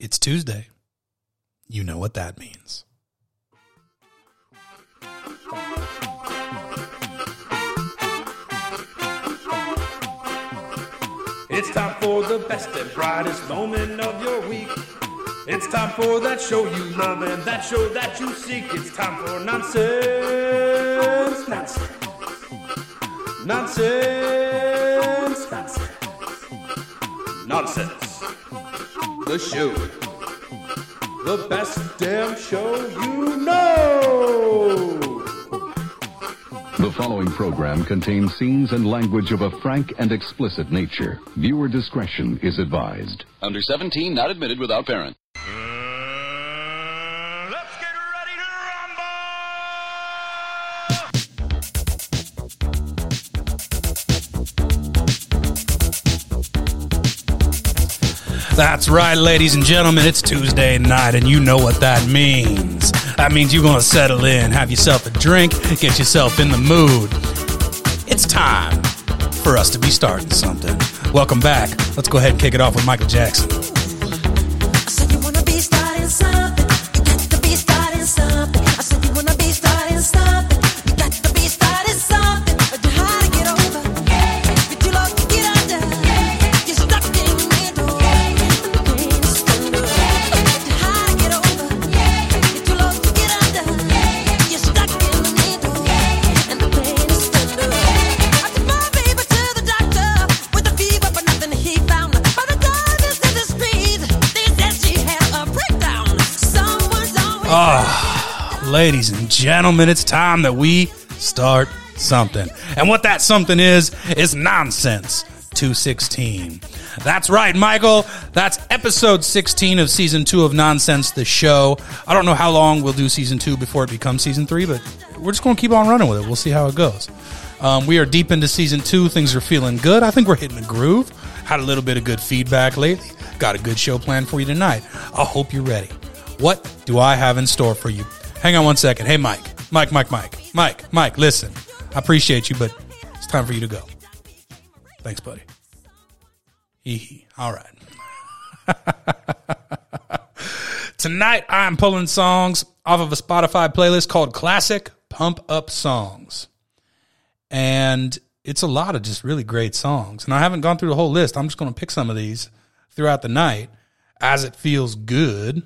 It's Tuesday. You know what that means. It's time for the best and brightest moment of your week. It's time for that show you love and that show that you seek. It's time for nonsense, nonsense, nonsense, nonsense, nonsense. The show, the best damn show you know. The following program contains scenes and language of a frank and explicit nature. Viewer discretion is advised. Under 17, not admitted without parent. That's right, ladies and gentlemen. It's Tuesday night, and you know what that means. That means you're going to settle in, have yourself a drink, get yourself in the mood. It's time for us to be starting something. Welcome back. Let's go ahead and kick it off with Michael Jackson. Ladies and gentlemen, it's time that we start something. And what that something is, is nonsense. 216. That's right, Michael. That's episode 16 of season two of Nonsense, the show. I don't know how long we'll do season two before it becomes season three, but we're just going to keep on running with it. We'll see how it goes. Um, we are deep into season two. Things are feeling good. I think we're hitting a groove. Had a little bit of good feedback lately. Got a good show planned for you tonight. I hope you're ready. What do I have in store for you? Hang on one second. Hey, Mike. Mike, Mike, Mike. Mike, Mike, listen. I appreciate you, but it's time for you to go. Thanks, buddy. Hee hee. All right. Tonight, I'm pulling songs off of a Spotify playlist called Classic Pump Up Songs. And it's a lot of just really great songs. And I haven't gone through the whole list. I'm just going to pick some of these throughout the night as it feels good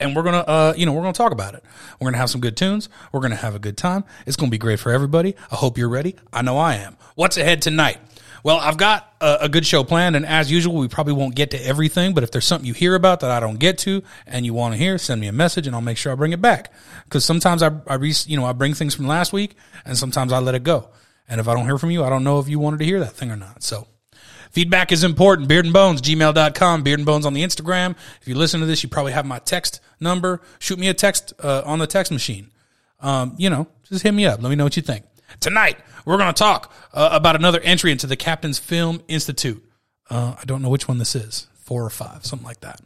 and we're gonna uh you know we're gonna talk about it. We're gonna have some good tunes. We're gonna have a good time. It's gonna be great for everybody. I hope you're ready. I know i am. What's ahead tonight? Well i've got a, a good show planned and as usual we probably won't get to everything but if there's something you hear about that i don't get to and you want to hear send me a message and i'll make sure i bring it back. Because sometimes I, I re, you know i bring things from last week and sometimes i let it go. And if i don't hear from you i don't know if you wanted to hear that thing or not. So Feedback is important. Beard and Bones, gmail.com. Beard and Bones on the Instagram. If you listen to this, you probably have my text number. Shoot me a text uh, on the text machine. Um, you know, just hit me up. Let me know what you think. Tonight, we're going to talk uh, about another entry into the Captain's Film Institute. Uh, I don't know which one this is. Four or five, something like that.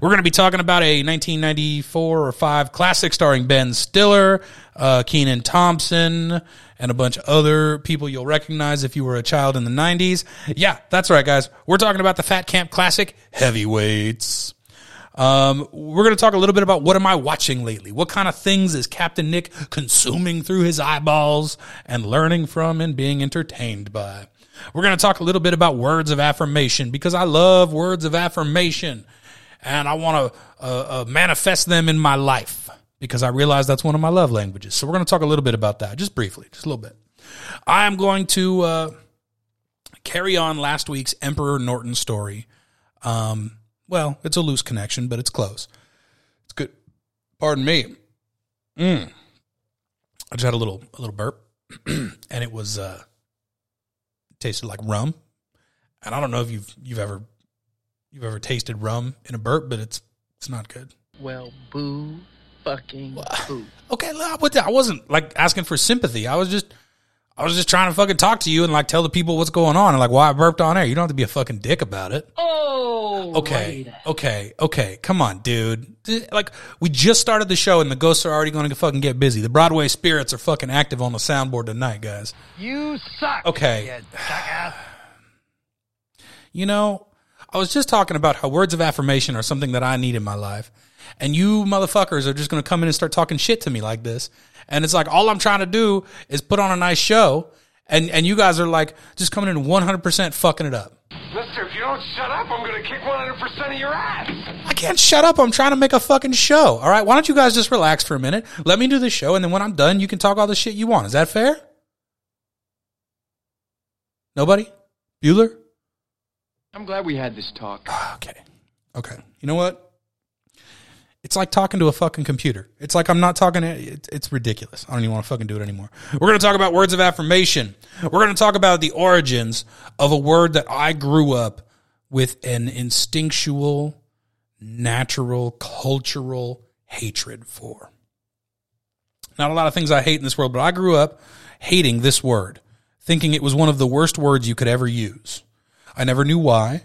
We're going to be talking about a 1994 or five classic starring Ben Stiller, uh, Kenan Thompson, and a bunch of other people you'll recognize if you were a child in the 90s. Yeah, that's right, guys. We're talking about the Fat Camp Classic Heavyweights. Um, we're going to talk a little bit about what am I watching lately? What kind of things is Captain Nick consuming through his eyeballs and learning from and being entertained by? We're going to talk a little bit about words of affirmation because I love words of affirmation and I want to uh, uh, manifest them in my life because I realize that's one of my love languages. So we're going to talk a little bit about that, just briefly, just a little bit. I am going to uh, carry on last week's Emperor Norton story. Um, well, it's a loose connection, but it's close. It's good. Pardon me. Mm. I just had a little a little burp, and it was uh, tasted like rum. And I don't know if you've you've ever you've ever tasted rum in a burp, but it's it's not good. Well, boo, fucking boo. Okay, I I wasn't like asking for sympathy. I was just I was just trying to fucking talk to you and like tell the people what's going on and like why I burped on air. You don't have to be a fucking dick about it. Oh, Okay, right. okay, okay. Come on, dude. Like we just started the show and the ghosts are already going to fucking get busy. The Broadway spirits are fucking active on the soundboard tonight, guys. You suck. Okay. you. You know, I was just talking about how words of affirmation are something that I need in my life. And you motherfuckers are just going to come in and start talking shit to me like this. And it's like, all I'm trying to do is put on a nice show. And, and you guys are like just coming in 100% fucking it up. Mister, if you don't shut up, I'm gonna kick 100% of your ass. I can't shut up. I'm trying to make a fucking show. All right. Why don't you guys just relax for a minute? Let me do the show. And then when I'm done, you can talk all the shit you want. Is that fair? Nobody? Bueller? I'm glad we had this talk. Ah, okay. Okay. You know what? It's like talking to a fucking computer. It's like I'm not talking. To, it's, it's ridiculous. I don't even want to fucking do it anymore. We're going to talk about words of affirmation. We're going to talk about the origins of a word that I grew up with an instinctual, natural, cultural hatred for. Not a lot of things I hate in this world, but I grew up hating this word, thinking it was one of the worst words you could ever use. I never knew why.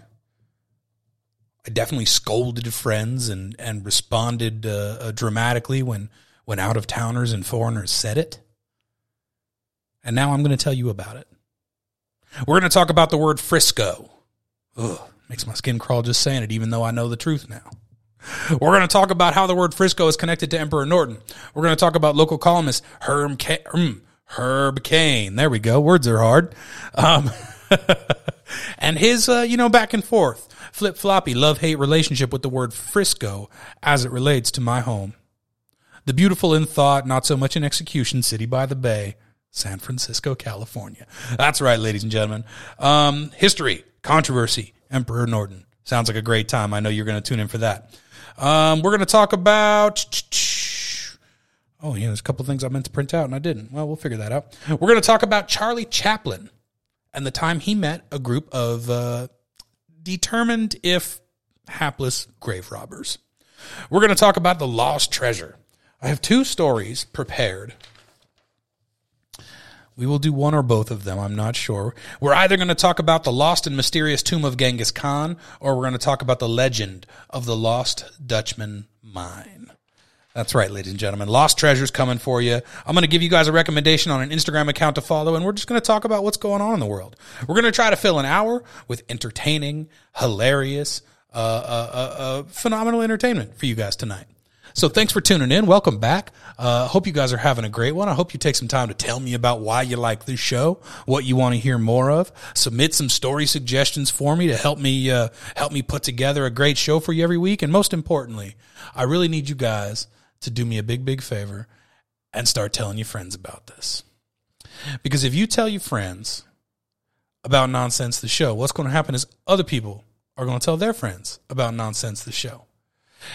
I definitely scolded friends and and responded uh, uh, dramatically when when out of towners and foreigners said it. And now I'm going to tell you about it. We're going to talk about the word Frisco. Ugh, makes my skin crawl just saying it, even though I know the truth now. We're going to talk about how the word Frisco is connected to Emperor Norton. We're going to talk about local columnist Herb, Ca- mm, Herb Caen. There we go. Words are hard. Um, and his, uh, you know, back and forth, flip floppy love hate relationship with the word Frisco as it relates to my home. The beautiful in thought, not so much in execution city by the bay, San Francisco, California. That's right, ladies and gentlemen. Um, history, controversy, Emperor Norton. Sounds like a great time. I know you're going to tune in for that. Um, we're going to talk about. Oh, yeah, there's a couple things I meant to print out and I didn't. Well, we'll figure that out. We're going to talk about Charlie Chaplin and the time he met a group of uh, determined, if hapless, grave robbers. We're going to talk about the lost treasure. I have two stories prepared. We will do one or both of them. I'm not sure. We're either going to talk about the lost and mysterious tomb of Genghis Khan, or we're going to talk about the legend of the lost Dutchman mine. That's right, ladies and gentlemen. Lost treasures coming for you. I'm going to give you guys a recommendation on an Instagram account to follow, and we're just going to talk about what's going on in the world. We're going to try to fill an hour with entertaining, hilarious, uh, uh, uh, uh, phenomenal entertainment for you guys tonight. So thanks for tuning in. Welcome back. Uh, hope you guys are having a great one. I hope you take some time to tell me about why you like this show, what you want to hear more of. Submit some story suggestions for me to help me uh, help me put together a great show for you every week. And most importantly, I really need you guys to do me a big, big favor and start telling your friends about this. Because if you tell your friends about Nonsense the Show, what's going to happen is other people are going to tell their friends about Nonsense the Show.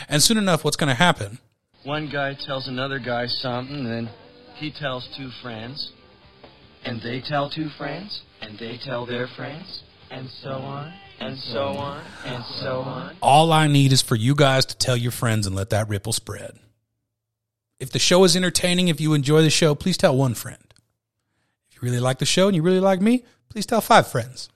And soon enough, what's going to happen? One guy tells another guy something, and then he tells two friends, and they tell two friends, and they tell their friends, and so on, and so on, and so on. All I need is for you guys to tell your friends and let that ripple spread. If the show is entertaining, if you enjoy the show, please tell one friend. If you really like the show and you really like me, please tell five friends.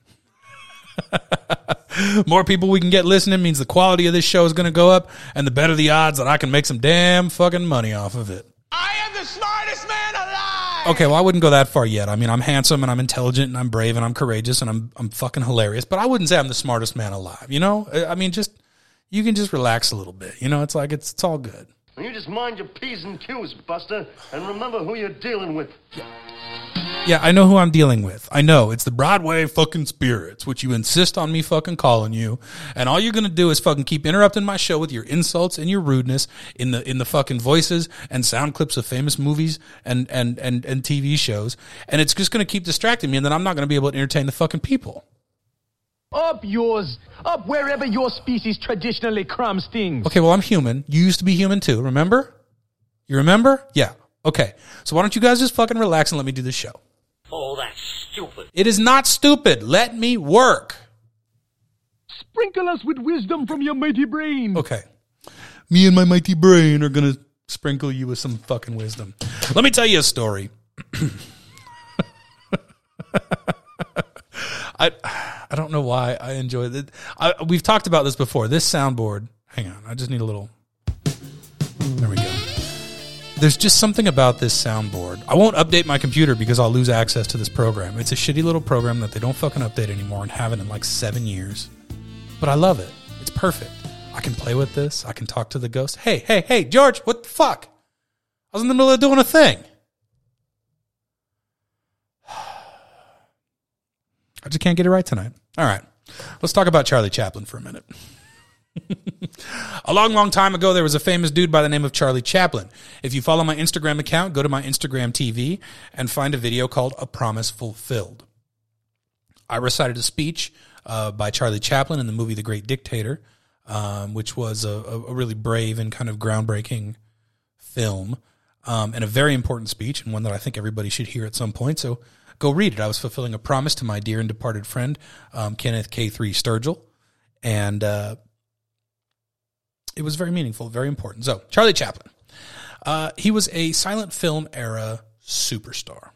More people we can get listening means the quality of this show is going to go up, and the better the odds that I can make some damn fucking money off of it. I am the smartest man alive. Okay, well, I wouldn't go that far yet. I mean, I'm handsome and I'm intelligent and I'm brave and I'm courageous and I'm I'm fucking hilarious, but I wouldn't say I'm the smartest man alive. You know, I I mean, just you can just relax a little bit. You know, it's like it's it's all good. You just mind your P's and Q's, Buster, and remember who you're dealing with. Yeah, I know who I'm dealing with. I know it's the Broadway fucking spirits, which you insist on me fucking calling you, and all you're gonna do is fucking keep interrupting my show with your insults and your rudeness in the in the fucking voices and sound clips of famous movies and and and and TV shows, and it's just gonna keep distracting me, and then I'm not gonna be able to entertain the fucking people. Up yours, up wherever your species traditionally crams things. Okay, well I'm human. You used to be human too. Remember? You remember? Yeah. Okay. So why don't you guys just fucking relax and let me do the show? Oh, that's stupid. It is not stupid. Let me work. Sprinkle us with wisdom from your mighty brain. Okay. Me and my mighty brain are going to sprinkle you with some fucking wisdom. Let me tell you a story. I I don't know why I enjoy it. I, we've talked about this before. This soundboard. Hang on. I just need a little. There we go. There's just something about this soundboard. I won't update my computer because I'll lose access to this program. It's a shitty little program that they don't fucking update anymore and haven't in like seven years. but I love it. It's perfect. I can play with this. I can talk to the ghost. Hey, hey, hey, George, what the fuck? I was in the middle of doing a thing. I just can't get it right tonight. All right. Let's talk about Charlie Chaplin for a minute. a long, long time ago, there was a famous dude by the name of Charlie Chaplin. If you follow my Instagram account, go to my Instagram TV and find a video called A Promise Fulfilled. I recited a speech uh, by Charlie Chaplin in the movie The Great Dictator, um, which was a, a really brave and kind of groundbreaking film um, and a very important speech and one that I think everybody should hear at some point. So go read it. I was fulfilling a promise to my dear and departed friend, um, Kenneth K3 Sturgill. And uh, it was very meaningful, very important. So, Charlie Chaplin. Uh, he was a silent film era superstar.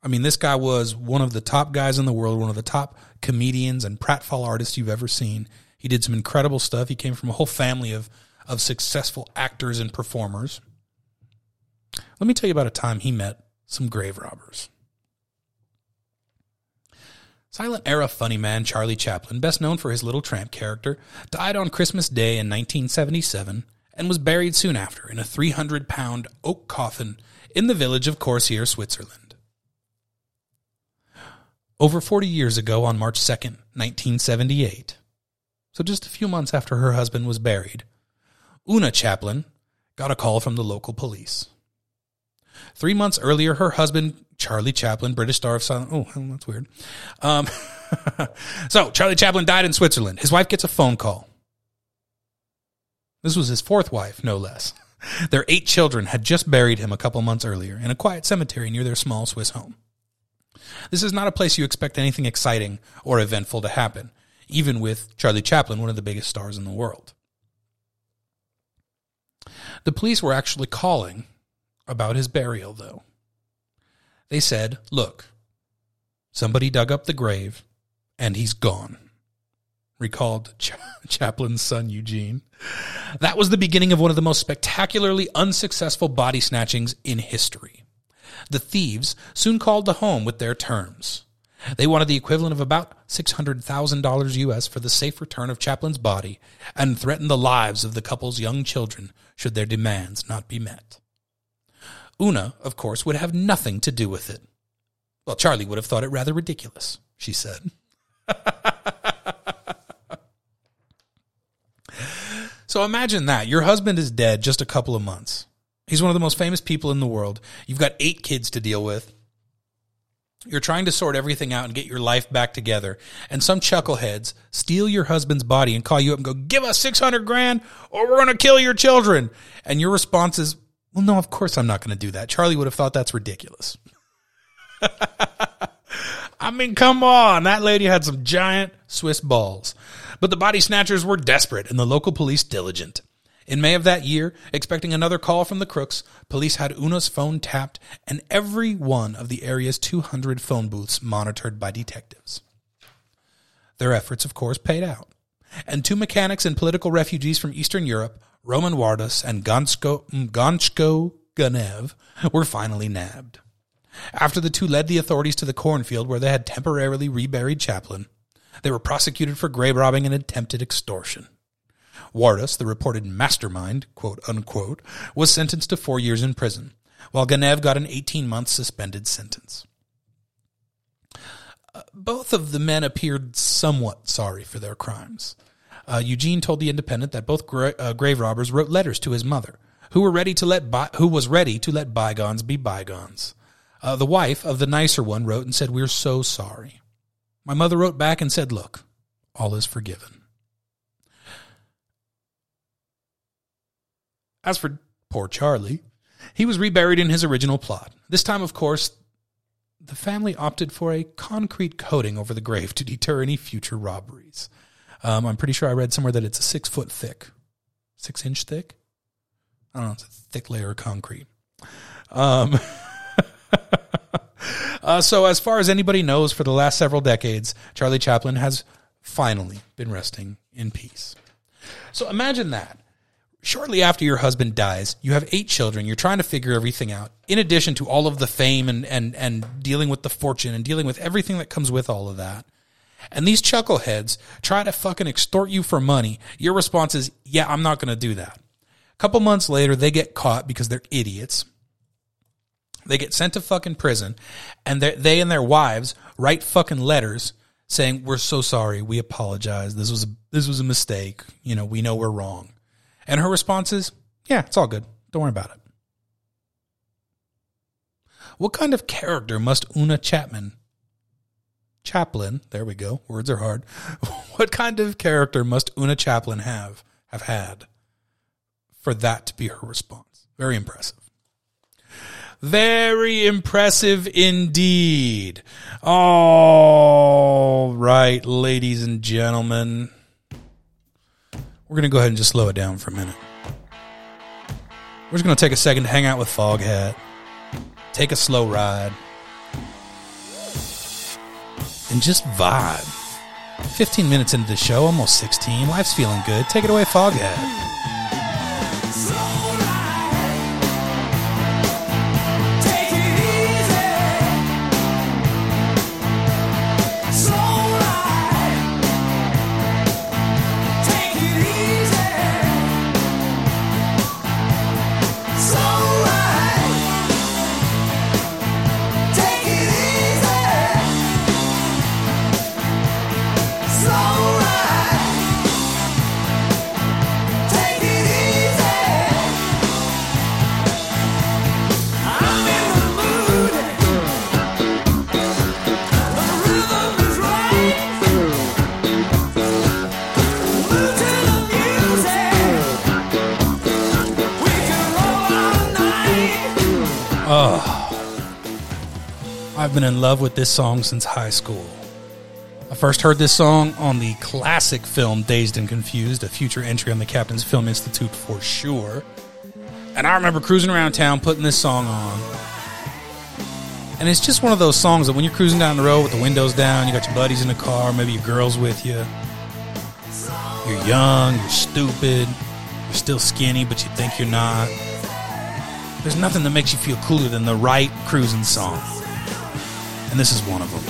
I mean, this guy was one of the top guys in the world, one of the top comedians and pratfall artists you've ever seen. He did some incredible stuff. He came from a whole family of, of successful actors and performers. Let me tell you about a time he met some grave robbers. Silent era funny man Charlie Chaplin, best known for his Little Tramp character, died on Christmas Day in 1977 and was buried soon after in a 300 pound oak coffin in the village of Corsier, Switzerland. Over 40 years ago, on March 2nd, 1978, so just a few months after her husband was buried, Una Chaplin got a call from the local police. Three months earlier, her husband, Charlie Chaplin, British star of silent. Oh, that's weird. Um, so, Charlie Chaplin died in Switzerland. His wife gets a phone call. This was his fourth wife, no less. Their eight children had just buried him a couple months earlier in a quiet cemetery near their small Swiss home. This is not a place you expect anything exciting or eventful to happen, even with Charlie Chaplin, one of the biggest stars in the world. The police were actually calling about his burial, though. They said, Look, somebody dug up the grave and he's gone. Recalled Ch- Chaplin's son Eugene. That was the beginning of one of the most spectacularly unsuccessful body snatchings in history. The thieves soon called the home with their terms. They wanted the equivalent of about $600,000 US for the safe return of Chaplin's body and threatened the lives of the couple's young children should their demands not be met. Una, of course, would have nothing to do with it. Well, Charlie would have thought it rather ridiculous, she said. so imagine that. Your husband is dead just a couple of months. He's one of the most famous people in the world. You've got eight kids to deal with. You're trying to sort everything out and get your life back together. And some chuckleheads steal your husband's body and call you up and go, give us 600 grand or we're going to kill your children. And your response is, well, no, of course I'm not going to do that. Charlie would have thought that's ridiculous. I mean, come on. That lady had some giant Swiss balls. But the body snatchers were desperate and the local police diligent. In May of that year, expecting another call from the crooks, police had Una's phone tapped and every one of the area's 200 phone booths monitored by detectives. Their efforts, of course, paid out. And two mechanics and political refugees from Eastern Europe, Roman Wardas and Gonsko, Gonchko Ganev, were finally nabbed. After the two led the authorities to the cornfield where they had temporarily reburied Chaplin, they were prosecuted for grave robbing and attempted extortion. Wardas, the reported mastermind, quote unquote, was sentenced to four years in prison, while Ganev got an 18 month suspended sentence. Uh, both of the men appeared somewhat sorry for their crimes. Uh, Eugene told the Independent that both gra- uh, grave robbers wrote letters to his mother, who were ready to let by- who was ready to let bygones be bygones. Uh, the wife of the nicer one wrote and said, "We're so sorry." My mother wrote back and said, "Look, all is forgiven." As for poor Charlie, he was reburied in his original plot. This time, of course, the family opted for a concrete coating over the grave to deter any future robberies. Um, I'm pretty sure I read somewhere that it's a six foot thick, six inch thick. I don't know, it's a thick layer of concrete. Um, uh, so, as far as anybody knows, for the last several decades, Charlie Chaplin has finally been resting in peace. So, imagine that. Shortly after your husband dies, you have eight children. You're trying to figure everything out. In addition to all of the fame and, and, and dealing with the fortune and dealing with everything that comes with all of that. And these chuckleheads try to fucking extort you for money, your response is, yeah, I'm not going to do that. A couple months later, they get caught because they're idiots. They get sent to fucking prison, and they- and their wives write fucking letters saying, "We're so sorry. We apologize. This was a, this was a mistake. You know, we know we're wrong." And her response is, "Yeah, it's all good. Don't worry about it." What kind of character must Una Chapman Chaplin, there we go. Words are hard. What kind of character must Una Chaplin have have had for that to be her response? Very impressive. Very impressive indeed. All right, ladies and gentlemen. We're going to go ahead and just slow it down for a minute. We're just going to take a second to hang out with Foghat, take a slow ride, and just vibe. 15 minutes into the show, almost 16. Life's feeling good. Take it away, Foghat. I've been in love with this song since high school. I first heard this song on the classic film Dazed and Confused, a future entry on the Captain's Film Institute for sure. And I remember cruising around town putting this song on. And it's just one of those songs that when you're cruising down the road with the windows down, you got your buddies in the car, maybe your girl's with you. You're young, you're stupid, you're still skinny, but you think you're not. There's nothing that makes you feel cooler than the right cruising song. And this is one of them.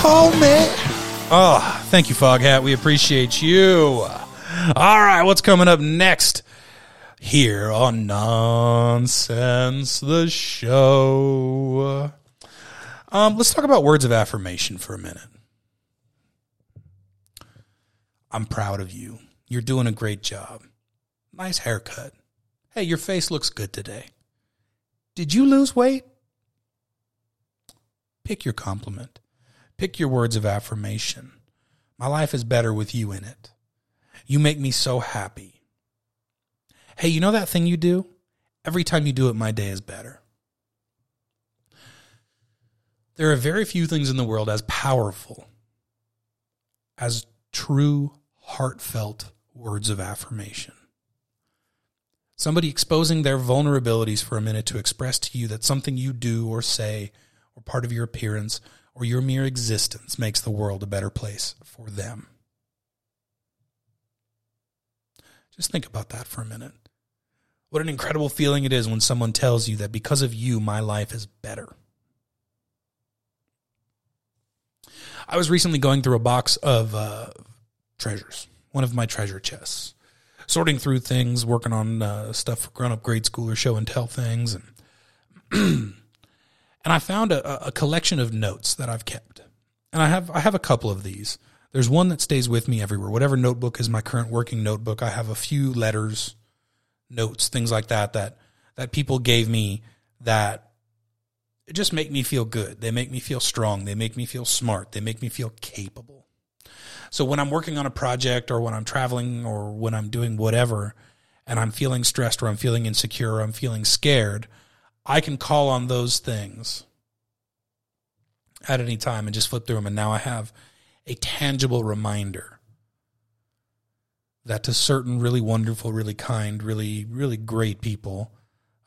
Homie. Oh, thank you, Foghat. We appreciate you. All right, what's coming up next here on Nonsense the Show? Um, let's talk about words of affirmation for a minute. I'm proud of you. You're doing a great job. Nice haircut. Hey, your face looks good today. Did you lose weight? Pick your compliment. Pick your words of affirmation. My life is better with you in it. You make me so happy. Hey, you know that thing you do? Every time you do it, my day is better. There are very few things in the world as powerful as true, heartfelt words of affirmation. Somebody exposing their vulnerabilities for a minute to express to you that something you do or say, or part of your appearance, or your mere existence makes the world a better place for them. Just think about that for a minute. What an incredible feeling it is when someone tells you that because of you, my life is better. I was recently going through a box of uh, treasures, one of my treasure chests, sorting through things, working on uh, stuff for grown up grade school or show and tell things, and and I found a, a collection of notes that I've kept, and I have I have a couple of these. There's one that stays with me everywhere. Whatever notebook is my current working notebook, I have a few letters, notes, things like that that that people gave me that just make me feel good. They make me feel strong. They make me feel smart. They make me feel capable. So when I'm working on a project or when I'm traveling or when I'm doing whatever and I'm feeling stressed or I'm feeling insecure or I'm feeling scared, I can call on those things at any time and just flip through them. And now I have a tangible reminder that to certain really wonderful, really kind, really, really great people,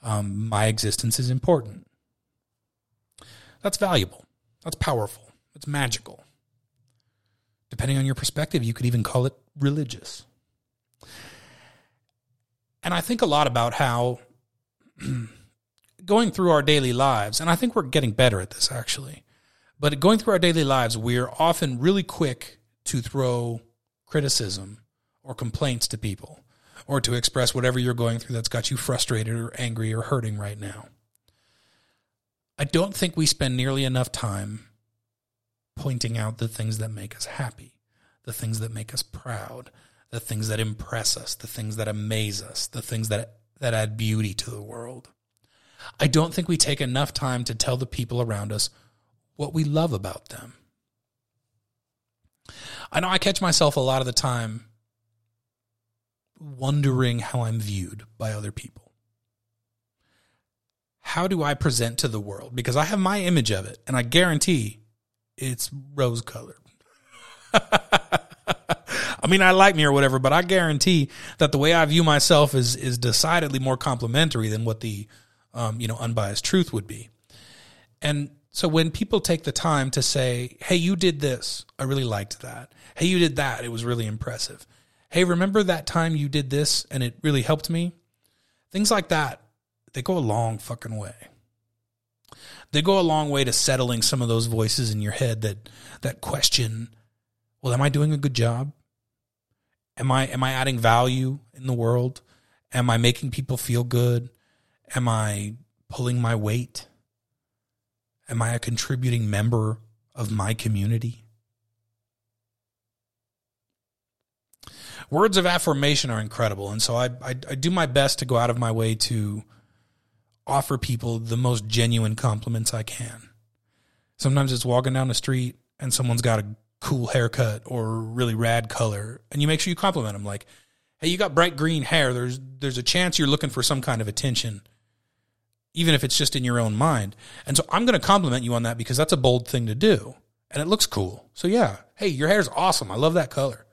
um, my existence is important. That's valuable. That's powerful. It's magical. Depending on your perspective, you could even call it religious. And I think a lot about how going through our daily lives, and I think we're getting better at this actually, but going through our daily lives, we're often really quick to throw criticism or complaints to people or to express whatever you're going through that's got you frustrated or angry or hurting right now. I don't think we spend nearly enough time pointing out the things that make us happy, the things that make us proud, the things that impress us, the things that amaze us, the things that that add beauty to the world. I don't think we take enough time to tell the people around us what we love about them. I know I catch myself a lot of the time wondering how I'm viewed by other people. How do I present to the world? Because I have my image of it, and I guarantee it's rose colored. I mean, I like me or whatever, but I guarantee that the way I view myself is is decidedly more complimentary than what the um, you know unbiased truth would be. And so when people take the time to say, "Hey, you did this. I really liked that. Hey, you did that. It was really impressive. Hey, remember that time you did this and it really helped me?" Things like that, they go a long fucking way. They go a long way to settling some of those voices in your head that that question, "Well, am I doing a good job? Am I am I adding value in the world? Am I making people feel good? Am I pulling my weight? Am I a contributing member of my community? Words of affirmation are incredible, and so I, I, I do my best to go out of my way to offer people the most genuine compliments I can. Sometimes it's walking down the street and someone's got a cool haircut or really rad color, and you make sure you compliment them. Like, "Hey, you got bright green hair. There's there's a chance you're looking for some kind of attention, even if it's just in your own mind." And so I'm going to compliment you on that because that's a bold thing to do, and it looks cool. So yeah, hey, your hair's awesome. I love that color.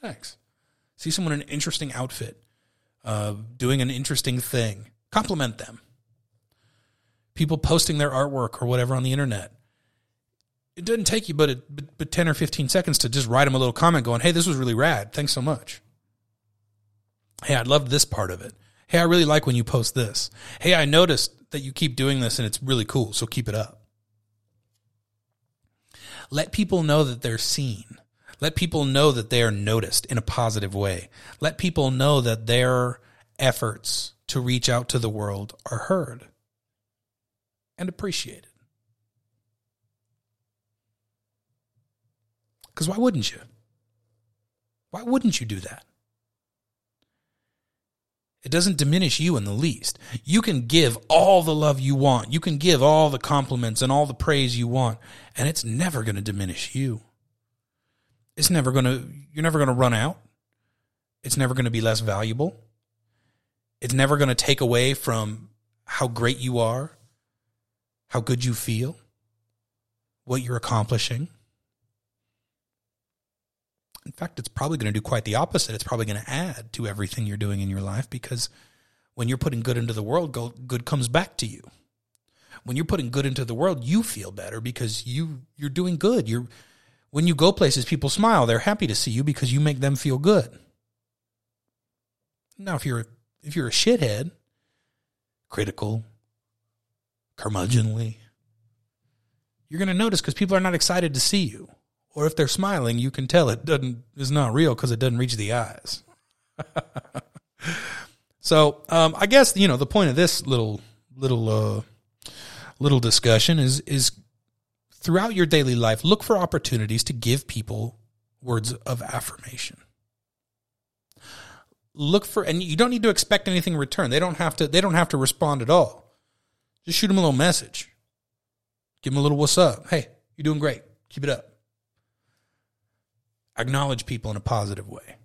Thanks. See someone in an interesting outfit, uh, doing an interesting thing. Compliment them. People posting their artwork or whatever on the internet. It doesn't take you but, a, but but 10 or 15 seconds to just write them a little comment going hey this was really rad. Thanks so much. Hey i loved this part of it. Hey i really like when you post this. Hey i noticed that you keep doing this and it's really cool so keep it up. Let people know that they're seen. Let people know that they are noticed in a positive way. Let people know that their efforts to reach out to the world are heard and appreciated Because why wouldn't you? Why wouldn't you do that? It doesn't diminish you in the least. You can give all the love you want. You can give all the compliments and all the praise you want, and it's never going to diminish you. It's never going to, you're never going to run out. It's never going to be less valuable. It's never going to take away from how great you are, how good you feel, what you're accomplishing. In fact, it's probably going to do quite the opposite. It's probably going to add to everything you're doing in your life because when you're putting good into the world, good comes back to you. When you're putting good into the world, you feel better because you you're doing good. You're when you go places, people smile. They're happy to see you because you make them feel good. Now, if you're if you're a shithead, critical, curmudgeonly, you're going to notice because people are not excited to see you or if they're smiling, you can tell it doesn't is not real because it doesn't reach the eyes. so um, I guess you know the point of this little little uh, little discussion is is throughout your daily life, look for opportunities to give people words of affirmation. Look for, and you don't need to expect anything in return. They don't have to. They don't have to respond at all. Just shoot them a little message. Give them a little "What's up?" Hey, you're doing great. Keep it up acknowledge people in a positive way.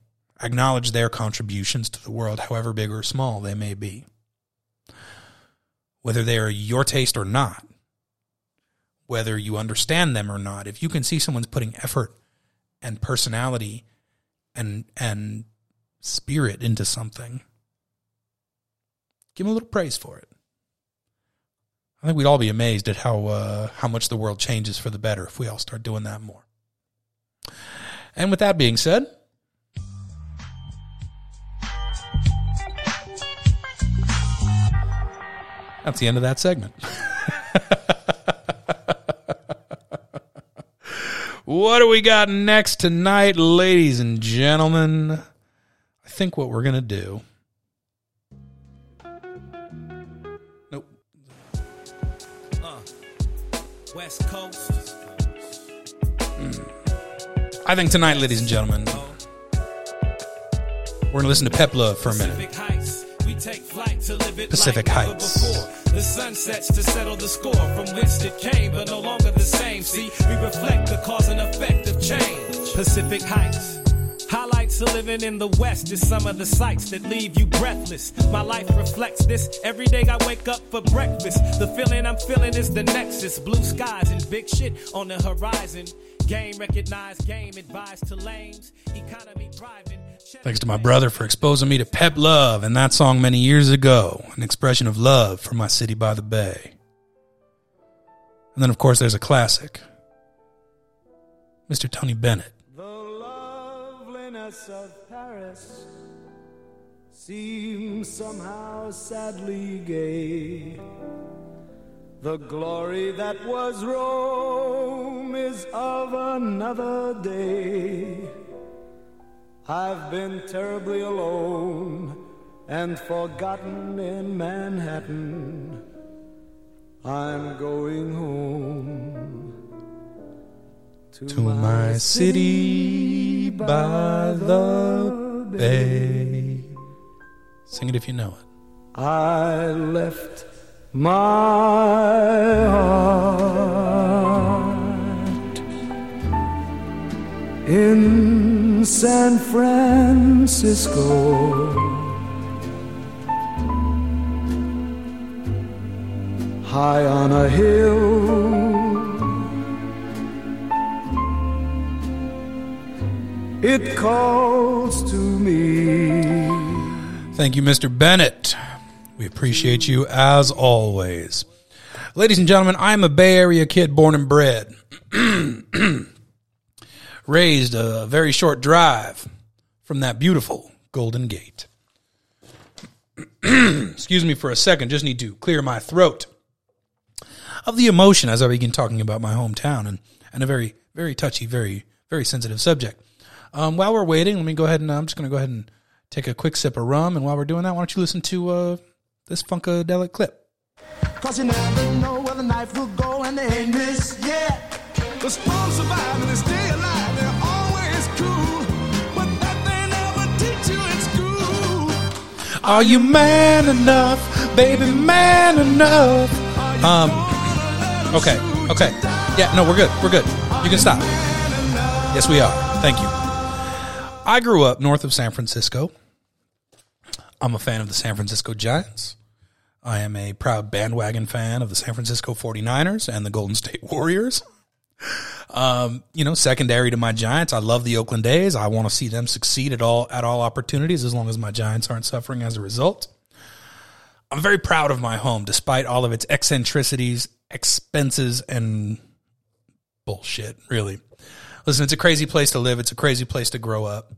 Acknowledge their contributions to the world, however big or small they may be. Whether they are your taste or not, whether you understand them or not, if you can see someone's putting effort and personality and and spirit into something, give them a little praise for it. I think we'd all be amazed at how uh, how much the world changes for the better if we all start doing that more. And with that being said, That's the end of that segment. what do we got next tonight, ladies and gentlemen? I think what we're going to do. West Coast. Mm. I think tonight, ladies and gentlemen, we're going to listen to Pep Love for a minute. Pacific Heights. We take flight to live it Pacific like Heights. The sun sets to settle the score from whence it came, but no longer the same. See, we reflect the cause and effect of change. Pacific Heights. Of living in the West is some of the sights that leave you breathless. My life reflects this. Every day I wake up for breakfast. The feeling I'm feeling is the nexus. Blue skies and big shit on the horizon. Game recognized, game advised to lames. Economy thriving. Thanks to my brother for exposing me to Pep Love and that song many years ago, an expression of love for my city by the bay. And then, of course, there's a classic Mr. Tony Bennett. Of Paris seems somehow sadly gay. The glory that was Rome is of another day. I've been terribly alone and forgotten in Manhattan. I'm going home to, To my city by the bay. Sing it if you know it. I left my heart in San Francisco. High on a hill, it calls to me. Thank you, Mr. Bennett. We appreciate you as always. Ladies and gentlemen, I'm a Bay Area kid born and bred. Raised a very short drive from that beautiful Golden Gate. Excuse me for a second, just need to clear my throat of the emotion as I begin talking about my hometown and, and a very, very touchy, very, very sensitive subject. Um, while we're waiting, let me go ahead and I'm just going to go ahead and take a quick sip of rum. And while we're doing that, why don't you listen to uh, this funkadelic clip? Cause you never know where the knife will go and they ain't missed yet. The strong survive and they stay alive. They're always cool. But that they never teach you in school. Are you man enough, baby, man enough? Um, okay, okay. Yeah, no, we're good. We're good. You can stop. Yes, we are. Thank you. I grew up north of San Francisco. I'm a fan of the San Francisco Giants. I am a proud bandwagon fan of the San Francisco 49ers and the Golden State Warriors. Um, you know, secondary to my Giants, I love the Oakland A's. I want to see them succeed at all at all opportunities as long as my Giants aren't suffering as a result. I'm very proud of my home despite all of its eccentricities, expenses and bullshit, really. Listen, it's a crazy place to live. It's a crazy place to grow up.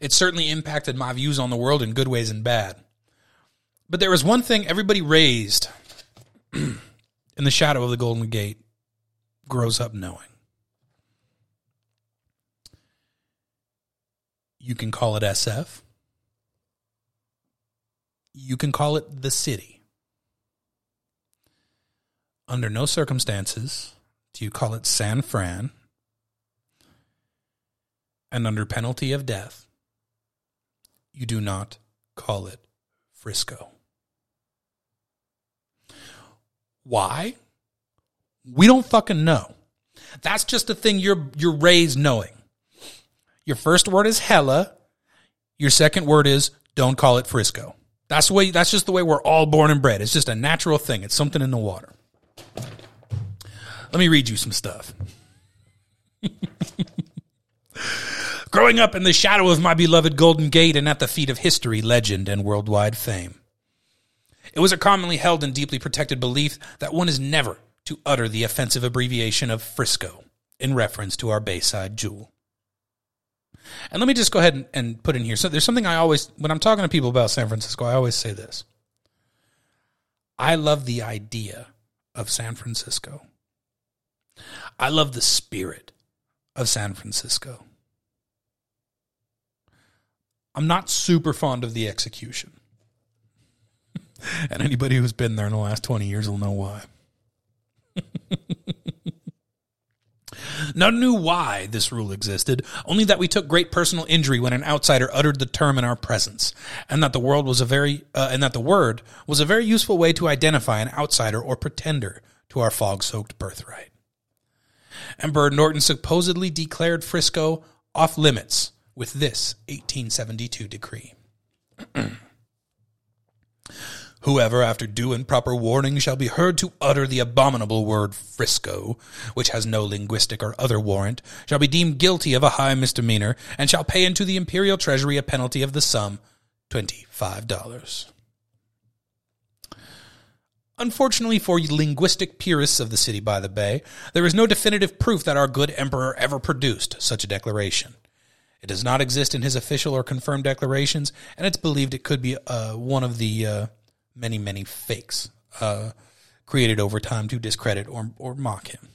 It certainly impacted my views on the world in good ways and bad. But there was one thing everybody raised in the shadow of the Golden Gate grows up knowing. You can call it SF. You can call it the city. Under no circumstances do you call it San Fran. And under penalty of death, you do not call it Frisco. Why? We don't fucking know. That's just a thing you're you're raised knowing. Your first word is hella. Your second word is don't call it Frisco. That's the way that's just the way we're all born and bred. It's just a natural thing. It's something in the water. Let me read you some stuff. Growing up in the shadow of my beloved Golden Gate and at the feet of history, legend, and worldwide fame. It was a commonly held and deeply protected belief that one is never to utter the offensive abbreviation of Frisco in reference to our Bayside jewel. And let me just go ahead and, and put in here. So there's something I always, when I'm talking to people about San Francisco, I always say this. I love the idea of San Francisco. I love the spirit of San Francisco. I'm not super fond of the execution. and anybody who's been there in the last 20 years will know why. None knew why this rule existed, only that we took great personal injury when an outsider uttered the term in our presence, and that the world was a very uh, and that the word was a very useful way to identify an outsider or pretender to our fog-soaked birthright. Emperor Norton supposedly declared Frisco off limits with this 1872 decree. Whoever, after due and proper warning, shall be heard to utter the abominable word Frisco, which has no linguistic or other warrant, shall be deemed guilty of a high misdemeanor, and shall pay into the imperial treasury a penalty of the sum twenty-five dollars. Unfortunately for linguistic purists of the city by the bay, there is no definitive proof that our good emperor ever produced such a declaration. It does not exist in his official or confirmed declarations, and it's believed it could be uh, one of the uh, many, many fakes uh, created over time to discredit or, or mock him.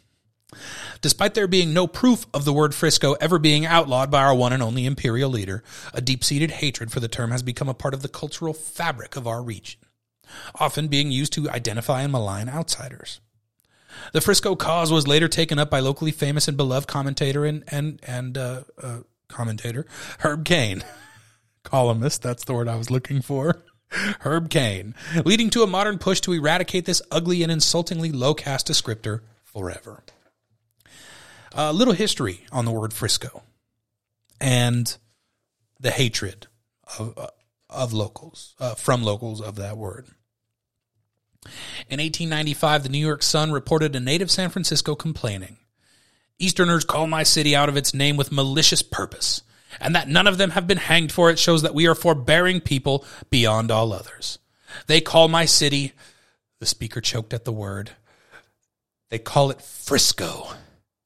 Despite there being no proof of the word Frisco ever being outlawed by our one and only imperial leader, a deep seated hatred for the term has become a part of the cultural fabric of our region, often being used to identify and malign outsiders. The Frisco cause was later taken up by locally famous and beloved commentator and and and uh, uh, commentator Herb Caen, columnist. That's the word I was looking for. Herb Caen, leading to a modern push to eradicate this ugly and insultingly low caste descriptor forever. A little history on the word Frisco and the hatred of, uh, of locals, uh, from locals of that word. In 1895, the New York Sun reported a native San Francisco complaining Easterners call my city out of its name with malicious purpose, and that none of them have been hanged for it shows that we are forbearing people beyond all others. They call my city, the speaker choked at the word, they call it Frisco.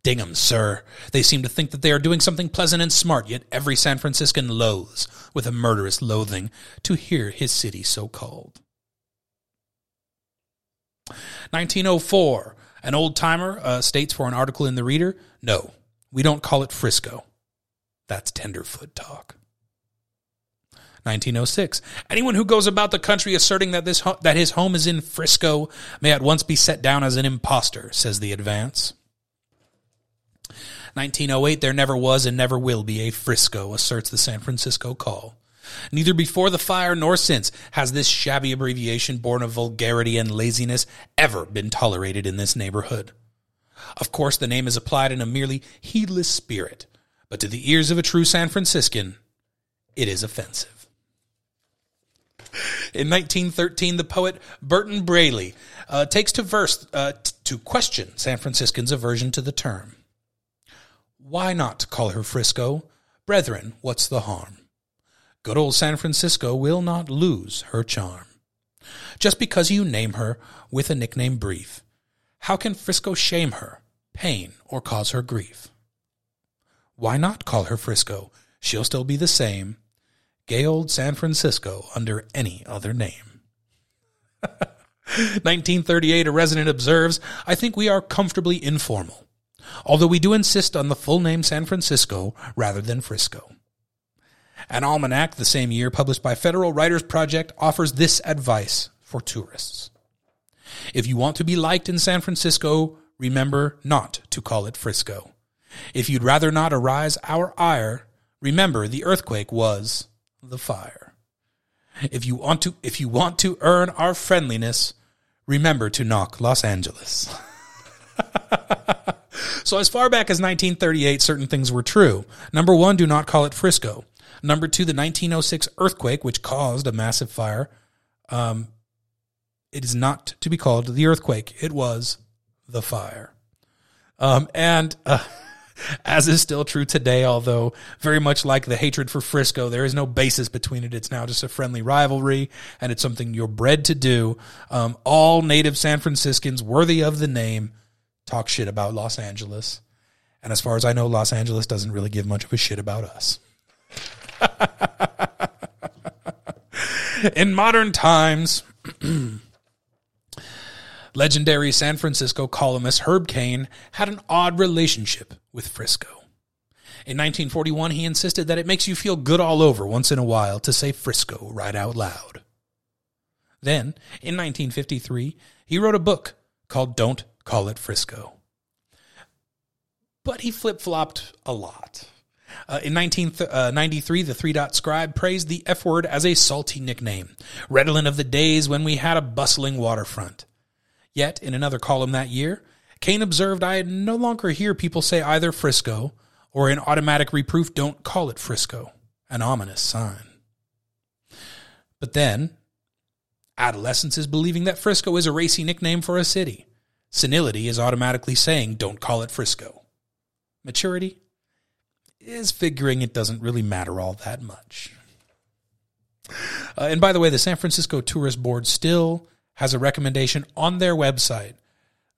Ding 'em, sir. They seem to think that they are doing something pleasant and smart, yet every San Franciscan loathes, with a murderous loathing, to hear his city so called. 1904. An old timer uh, states for an article in the Reader No, we don't call it Frisco. That's tenderfoot talk. 1906. Anyone who goes about the country asserting that this ho- that his home is in Frisco may at once be set down as an impostor, says the advance. 1908. There never was and never will be a Frisco, asserts the San Francisco Call. Neither before the fire nor since has this shabby abbreviation born of vulgarity and laziness ever been tolerated in this neighborhood. Of course, the name is applied in a merely heedless spirit, but to the ears of a true San Franciscan, it is offensive. In 1913, the poet Burton Braley uh, takes to verse uh, t- to question San Franciscans' aversion to the term. Why not call her Frisco? Brethren, what's the harm? Good old San Francisco will not lose her charm. Just because you name her with a nickname brief, how can Frisco shame her, pain, or cause her grief? Why not call her Frisco? She'll still be the same. Gay old San Francisco under any other name. 1938, a resident observes, I think we are comfortably informal, although we do insist on the full name San Francisco rather than Frisco. An almanac the same year published by Federal Writers Project offers this advice for tourists. If you want to be liked in San Francisco, remember not to call it Frisco. If you'd rather not arouse our ire, remember the earthquake was the fire. If you want to if you want to earn our friendliness, remember to knock Los Angeles. so as far back as 1938 certain things were true. Number 1, do not call it Frisco. Number 2, the 1906 earthquake which caused a massive fire um, it is not to be called the earthquake. It was the fire. Um, and uh, as is still true today, although very much like the hatred for Frisco, there is no basis between it. It's now just a friendly rivalry, and it's something you're bred to do. Um, all native San Franciscans worthy of the name talk shit about Los Angeles. And as far as I know, Los Angeles doesn't really give much of a shit about us. In modern times, Legendary San Francisco columnist Herb Caen had an odd relationship with Frisco. In 1941, he insisted that it makes you feel good all over once in a while to say Frisco right out loud. Then, in 1953, he wrote a book called Don't Call It Frisco. But he flip flopped a lot. Uh, in 1993, the Three Dot Scribe praised the F word as a salty nickname, redolent of the days when we had a bustling waterfront. Yet, in another column that year, Caen observed I no longer hear people say either Frisco or in automatic reproof, don't call it Frisco, an ominous sign. But then, adolescence is believing that Frisco is a racy nickname for a city. Senility is automatically saying, don't call it Frisco. Maturity is figuring it doesn't really matter all that much. Uh, and by the way, the San Francisco Tourist Board still has a recommendation on their website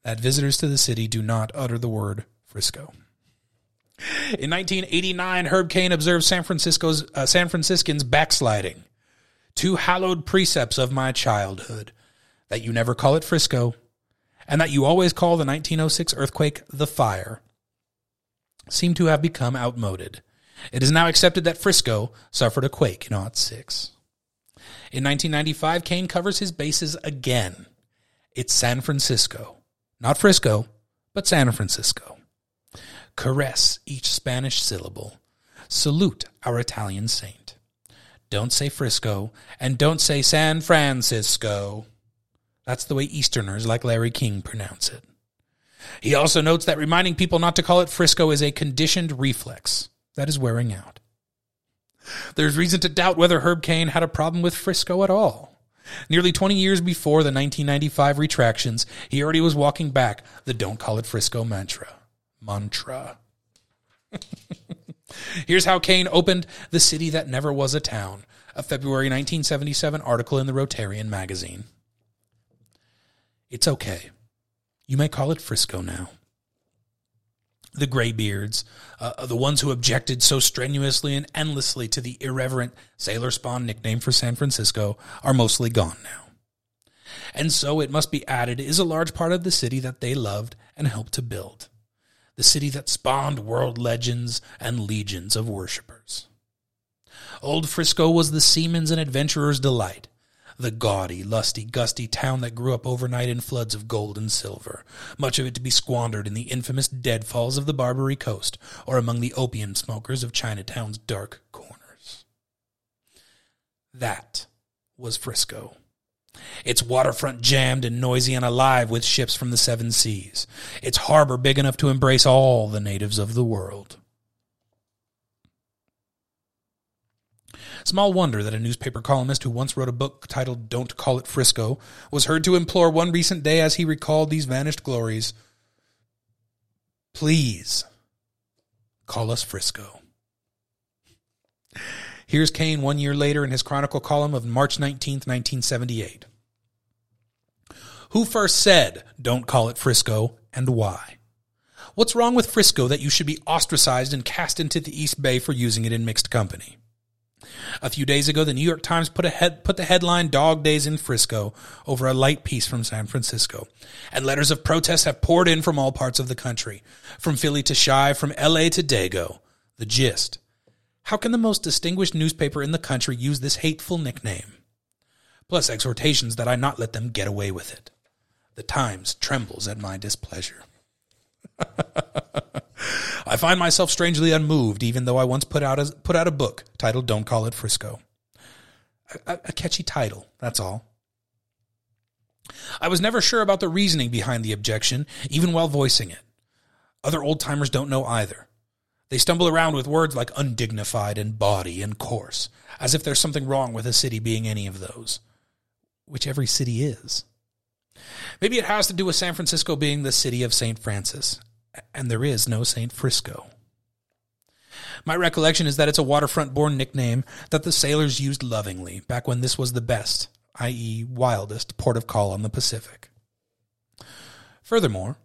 that visitors to the city do not utter the word Frisco. In 1989, Herb Caen observed San Francisco's uh, San Franciscans backsliding. Two hallowed precepts of my childhood: that you never call it Frisco, and that you always call the 1906 earthquake the fire. Seem to have become outmoded. It is now accepted that Frisco suffered a quake in 06. In 1995, Caen covers his bases again. It's San Francisco. Not Frisco, but San Francisco. Caress each Spanish syllable. Salute our Italian saint. Don't say Frisco, and don't say San Francisco. That's the way Easterners like Larry King pronounce it. He also notes that reminding people not to call it Frisco is a conditioned reflex that is wearing out. There's reason to doubt whether Herb Caen had a problem with Frisco at all. Nearly 20 years before the 1995 retractions, he already was walking back the don't call it Frisco mantra. Mantra. Here's how Caen opened The City That Never Was a Town, a February 1977 article in the Rotarian magazine. It's okay. You may call it Frisco now. The graybeards, uh, the ones who objected so strenuously and endlessly to the irreverent sailor spawn nickname for San Francisco, are mostly gone now. And so it must be added is a large part of the city that they loved and helped to build. The city that spawned world legends and legions of worshippers. Old Frisco was the seaman's and adventurer's delight, the gaudy, lusty, gusty town that grew up overnight in floods of gold and silver, much of it to be squandered in the infamous deadfalls of the Barbary Coast or among the opium smokers of Chinatown's dark corners. That was Frisco. Its waterfront jammed and noisy and alive with ships from the seven seas. Its harbor big enough to embrace all the natives of the world. Small wonder that a newspaper columnist who once wrote a book titled Don't Call It Frisco was heard to implore one recent day as he recalled these vanished glories Please call us Frisco. Here's Caen one year later in his Chronicle column of March 19th, 1978. Who first said, don't call it Frisco, and why? What's wrong with Frisco that you should be ostracized and cast into the East Bay for using it in mixed company? A few days ago, the New York Times put, head, put the headline Dog Days in Frisco over a light piece from San Francisco. And letters of protest have poured in from all parts of the country, from Philly to Chi, from LA to Dago. The gist. How can the most distinguished newspaper in the country use this hateful nickname? Plus exhortations that I not let them get away with it. The Times trembles at my displeasure. I find myself strangely unmoved, even though I once put out a, put out a book titled Don't Call It Frisco. A, a catchy title, that's all. I was never sure about the reasoning behind the objection, even while voicing it. Other old timers don't know either. They stumble around with words like undignified and bawdy and coarse, as if there's something wrong with a city being any of those, which every city is. Maybe it has to do with San Francisco being the city of St. Francis, and there is no St. Frisco. My recollection is that it's a waterfront born nickname that the sailors used lovingly back when this was the best, i.e., wildest, port of call on the Pacific. Furthermore,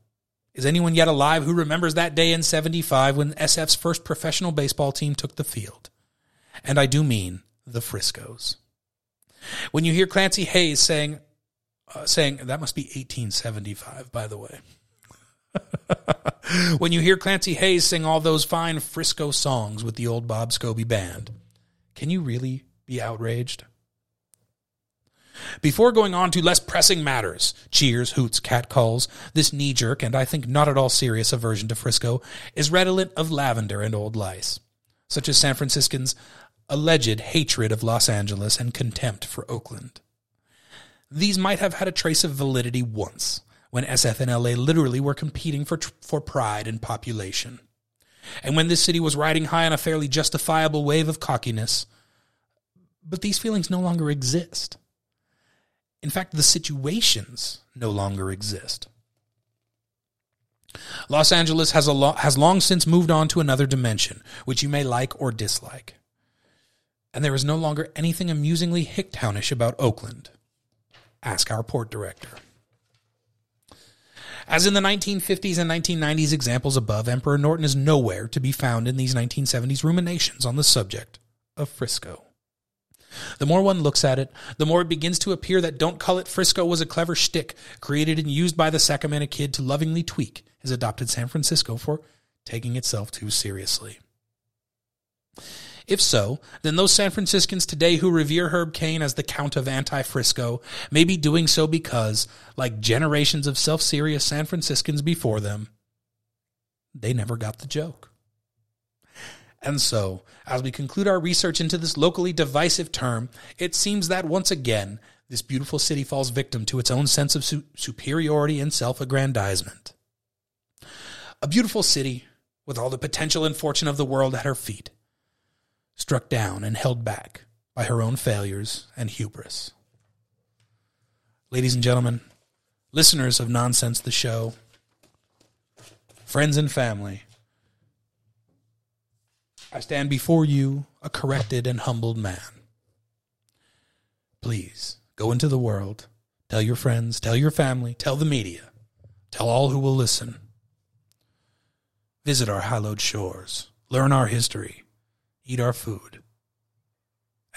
is anyone yet alive who remembers that day in 75 when SF's first professional baseball team took the field? And I do mean the Friscos. When you hear Clancy Hayes saying, uh, saying that must be 1875, by the way. when you hear Clancy Hayes sing all those fine Frisco songs with the old Bob Scobey band, can you really be outraged? Before going on to less pressing matters, cheers, hoots, catcalls, this knee jerk and I think not at all serious aversion to Frisco is redolent of lavender and old lice, such as San Franciscans' alleged hatred of Los Angeles and contempt for Oakland. These might have had a trace of validity once, when SF and LA literally were competing for, for pride and population. And when this city was riding high on a fairly justifiable wave of cockiness. But these feelings no longer exist. In fact, the situations no longer exist. Los Angeles has, a lo- has long since moved on to another dimension, which you may like or dislike. And there is no longer anything amusingly Hicktownish about Oakland. Ask our port director. As in the 1950s and 1990s examples above, Emperor Norton is nowhere to be found in these 1970s ruminations on the subject of Frisco. The more one looks at it, the more it begins to appear that Don't Call It Frisco was a clever shtick created and used by the Sacramento kid to lovingly tweak his adopted San Francisco for taking itself too seriously. If so, then those San Franciscans today who revere Herb Caen as the Count of Anti Frisco may be doing so because, like generations of self serious San Franciscans before them, they never got the joke. And so, as we conclude our research into this locally divisive term, it seems that once again, this beautiful city falls victim to its own sense of su- superiority and self aggrandizement. A beautiful city with all the potential and fortune of the world at her feet struck down and held back by her own failures and hubris. Ladies and gentlemen, listeners of Nonsense the Show, friends and family, I stand before you a corrected and humbled man. Please go into the world, tell your friends, tell your family, tell the media, tell all who will listen. Visit our hallowed shores, learn our history, eat our food,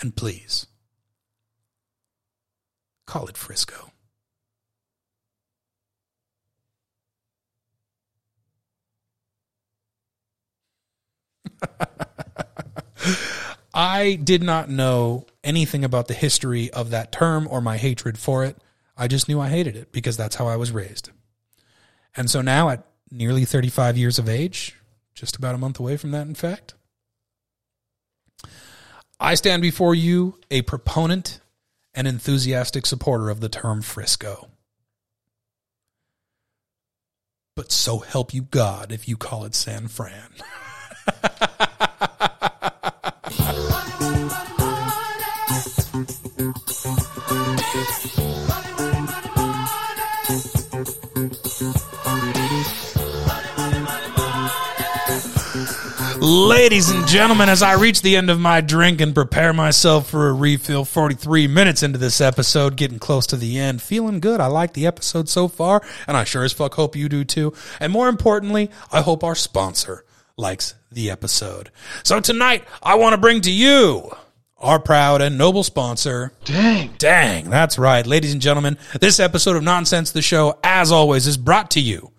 and please call it Frisco. I did not know anything about the history of that term or my hatred for it. I just knew I hated it because that's how I was raised. And so now, at nearly 35 years of age, just about a month away from that, in fact, I stand before you a proponent and enthusiastic supporter of the term Frisco. But so help you God if you call it San Fran. Ladies and gentlemen, as I reach the end of my drink and prepare myself for a refill, 43 minutes into this episode, getting close to the end, feeling good. I like the episode so far, and I sure as fuck hope you do too. And more importantly, I hope our sponsor likes the episode. So tonight, I want to bring to you our proud and noble sponsor. Dang. Dang. That's right. Ladies and gentlemen, this episode of Nonsense the Show, as always, is brought to you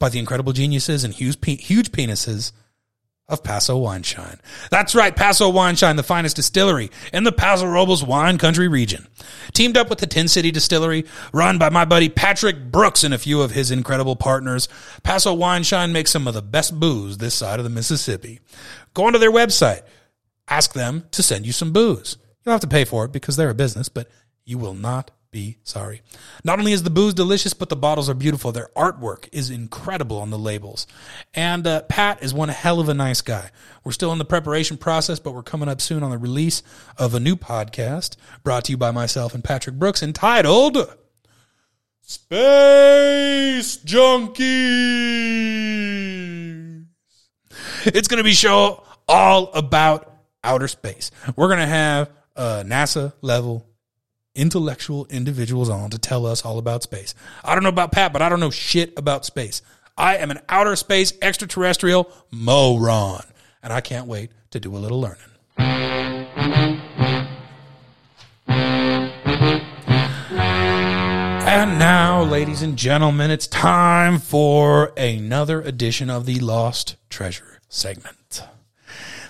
by the incredible geniuses and huge, huge penises of Paso Wine Shine. That's right, Paso Wine Shine, the finest distillery in the Paso Robles wine country region. Teamed up with the Tin City Distillery, run by my buddy Patrick Brooks and a few of his incredible partners, Paso Wine Shine makes some of the best booze this side of the Mississippi. Go onto their website, ask them to send you some booze. You don't have to pay for it because they're a business, but you will not be sorry. Not only is the booze delicious, but the bottles are beautiful. Their artwork is incredible on the labels. And uh, Pat is one hell of a nice guy. We're still in the preparation process, but we're coming up soon on the release of a new podcast brought to you by myself and Patrick Brooks entitled Space Junkies. It's going to be show all about outer space. We're going to have NASA level intellectual individuals on to tell us all about space. I don't know about Pat, but I don't know shit about space. I am an outer space extraterrestrial moron, and I can't wait to do a little learning. And now, ladies and gentlemen, it's time for another edition of the Lost Treasure segment.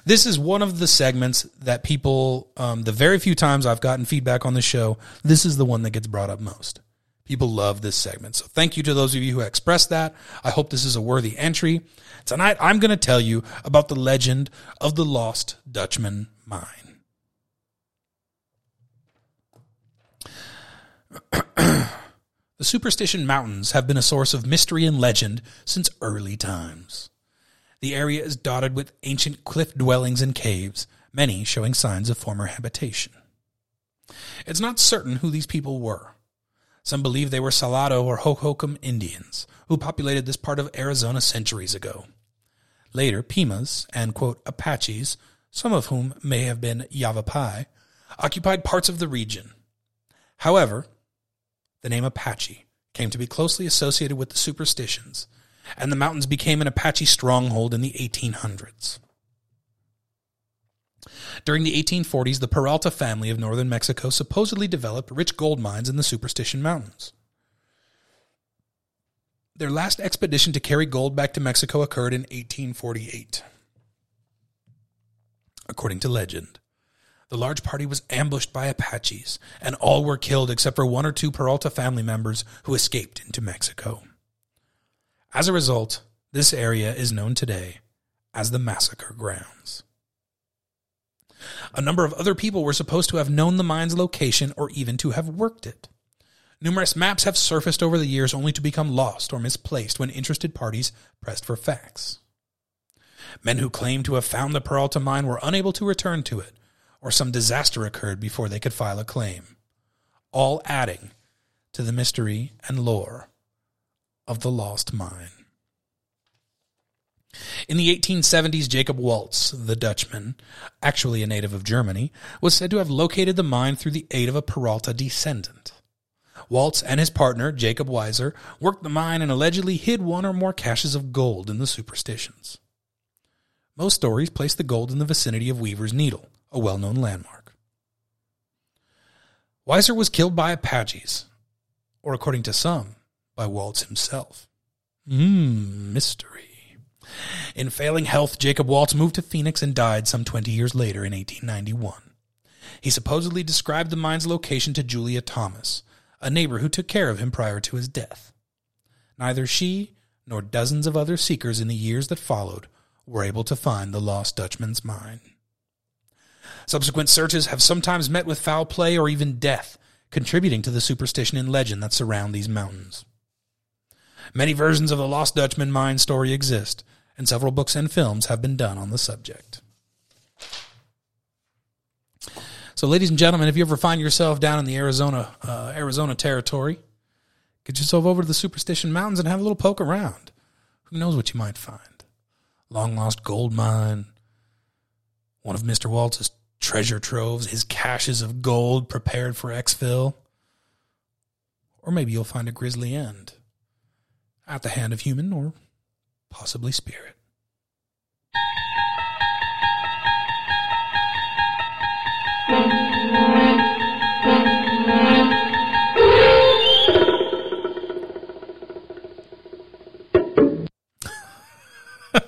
This is one of the segments that people, um, the very few times I've gotten feedback on the show, this is the one that gets brought up most. People love this segment. So thank you to those of you who expressed that. I hope this is a worthy entry. Tonight, I'm going to tell you about the legend of the Lost Dutchman Mine. The Superstition Mountains have been a source of mystery and legend since early times. The area is dotted with ancient cliff dwellings and caves, many showing signs of former habitation. It's not certain who these people were. Some believe they were Salado or Hohokam Indians who populated this part of Arizona centuries ago. Later, Pimas and, quote, Apaches, some of whom may have been Yavapai, occupied parts of the region. However, the name Apache came to be closely associated with the superstitions, and the mountains became an Apache stronghold in the 1800s. During the 1840s, the Peralta family of northern Mexico supposedly developed rich gold mines in the Superstition Mountains. Their last expedition to carry gold back to Mexico occurred in 1848. According to legend, the large party was ambushed by Apaches, and all were killed except for one or two Peralta family members who escaped into Mexico. As a result, this area is known today as the Massacre Grounds. A number of other people were supposed to have known the mine's location or even to have worked it. Numerous maps have surfaced over the years only to become lost or misplaced when interested parties pressed for facts. Men who claimed to have found the Peralta mine were unable to return to it, or some disaster occurred before they could file a claim, all adding to the mystery and lore of the lost mine. In the 1870s, Jacob Waltz, the Dutchman, actually a native of Germany, was said to have located the mine through the aid of a Peralta descendant. Waltz and his partner, Jacob Weiser, worked the mine and allegedly hid one or more caches of gold in the superstitions. Most stories place the gold in the vicinity of Weaver's Needle, a well known landmark. Weiser was killed by Apaches, or according to some, by Waltz himself. Mmm, mystery. In failing health, Jacob Waltz moved to Phoenix and died some 20 years later in 1891. He supposedly described the mine's location to Julia Thomas, a neighbor who took care of him prior to his death. Neither she nor dozens of other seekers in the years that followed were able to find the lost Dutchman's mine. Subsequent searches have sometimes met with foul play or even death, contributing to the superstition and legend that surround these mountains. Many versions of the Lost Dutchman mine story exist, and several books and films have been done on the subject. So, ladies and gentlemen, if you ever find yourself down in the Arizona uh, Arizona territory, get yourself over to the Superstition Mountains and have a little poke around. Who knows what you might find? Long lost gold mine, one of Mister Waltz's treasure troves, his caches of gold prepared for exfil, or maybe you'll find a grisly end at the hand of human or possibly spirit.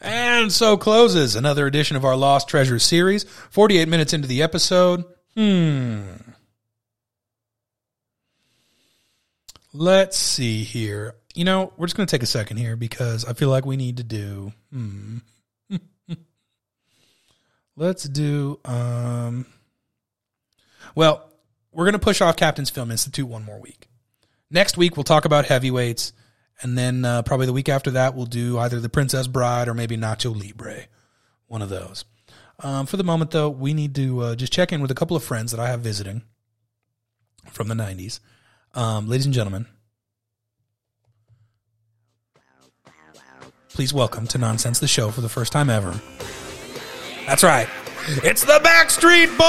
And so closes another edition of our Lost Treasure series. 48 minutes into the episode. Hmm. Let's see here. You know, we're just going to take a second here because I feel like we need to do. Hmm. Let's do. Um. Well, we're going to push off Captain's Film Institute one more week. Next week, we'll talk about heavyweights. And then uh, probably the week after that, we'll do either The Princess Bride or maybe Nacho Libre. One of those. Um, for the moment, though, we need to uh, just check in with a couple of friends that I have visiting from the 90s. Um, ladies and gentlemen, please welcome to Nonsense the Show for the first time ever. That's right. It's the Backstreet Boys!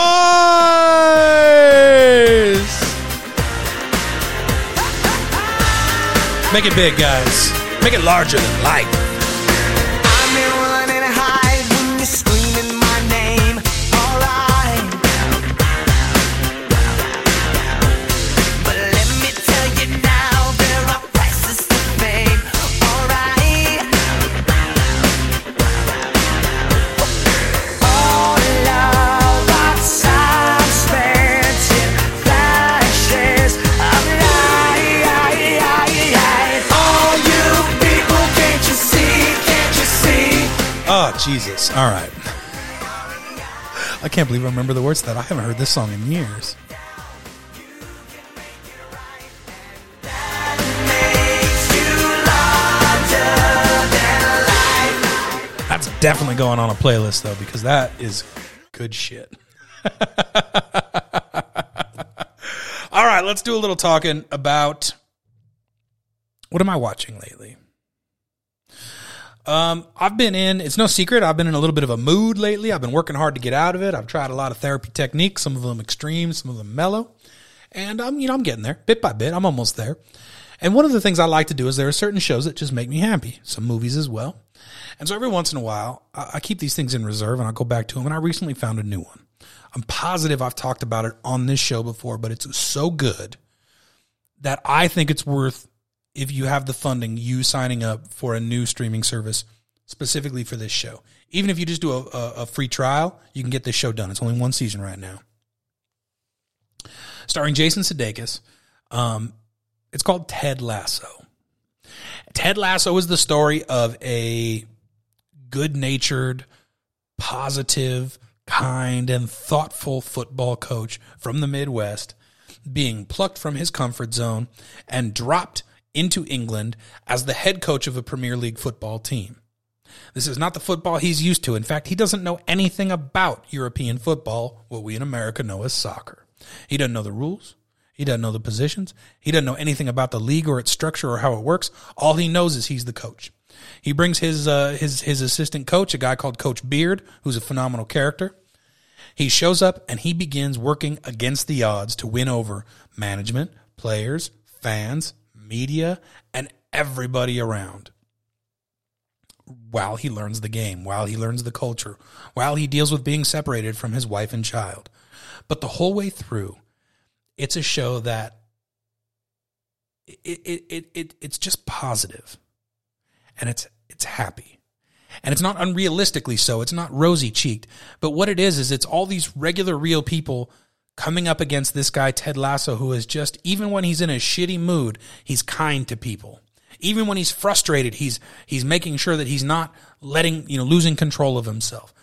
Make it big, guys. Make it larger than life. Jesus. All right. I can't believe I remember the words that. I haven't heard this song in years. That's definitely going on a playlist, though, because that is good shit. All right, let's do a little talking about what am I watching lately? Um, I've been in, it's no secret, I've been in a little bit of a mood lately. I've been working hard to get out of it. I've tried a lot of therapy techniques, some of them extreme, some of them mellow. And I'm, you know, I'm getting there bit by bit. I'm almost there. And one of the things I like to do is there are certain shows that just make me happy, some movies as well. And so every once in a while, I, I keep these things in reserve and I'll go back to them. And I recently found a new one. I'm positive I've talked about it on this show before, but it's so good that I think it's worth if you have the funding, you signing up for a new streaming service specifically for this show. Even if you just do a, a, a free trial, you can get this show done. It's only one season right now. Starring Jason Sudeikis. Um, it's called Ted Lasso. Ted Lasso is the story of a good natured, positive, kind, and thoughtful football coach from the Midwest being plucked from his comfort zone and dropped into England as the head coach of a Premier League football team. This is not the football he's used to. In fact, he doesn't know anything about European football, what we in America know as soccer. He doesn't know the rules. He doesn't know the positions. He doesn't know anything about the league or its structure or how it works. All he knows is he's the coach. He brings his uh, his his assistant coach, a guy called Coach Beard, who's a phenomenal character. He shows up and he begins working against the odds to win over management, players, fans, media, and everybody around. While he learns the game, while he learns the culture, while he deals with being separated from his wife and child. But the whole way through, it's a show that it, it, it, it it's just positive and it's it's happy and it's not unrealistically so it's not rosy cheeked but what it is is it's all these regular real people coming up against this guy ted lasso who is just even when he's in a shitty mood he's kind to people. Even when he's frustrated he's he's making sure that he's not letting you know losing control of himself.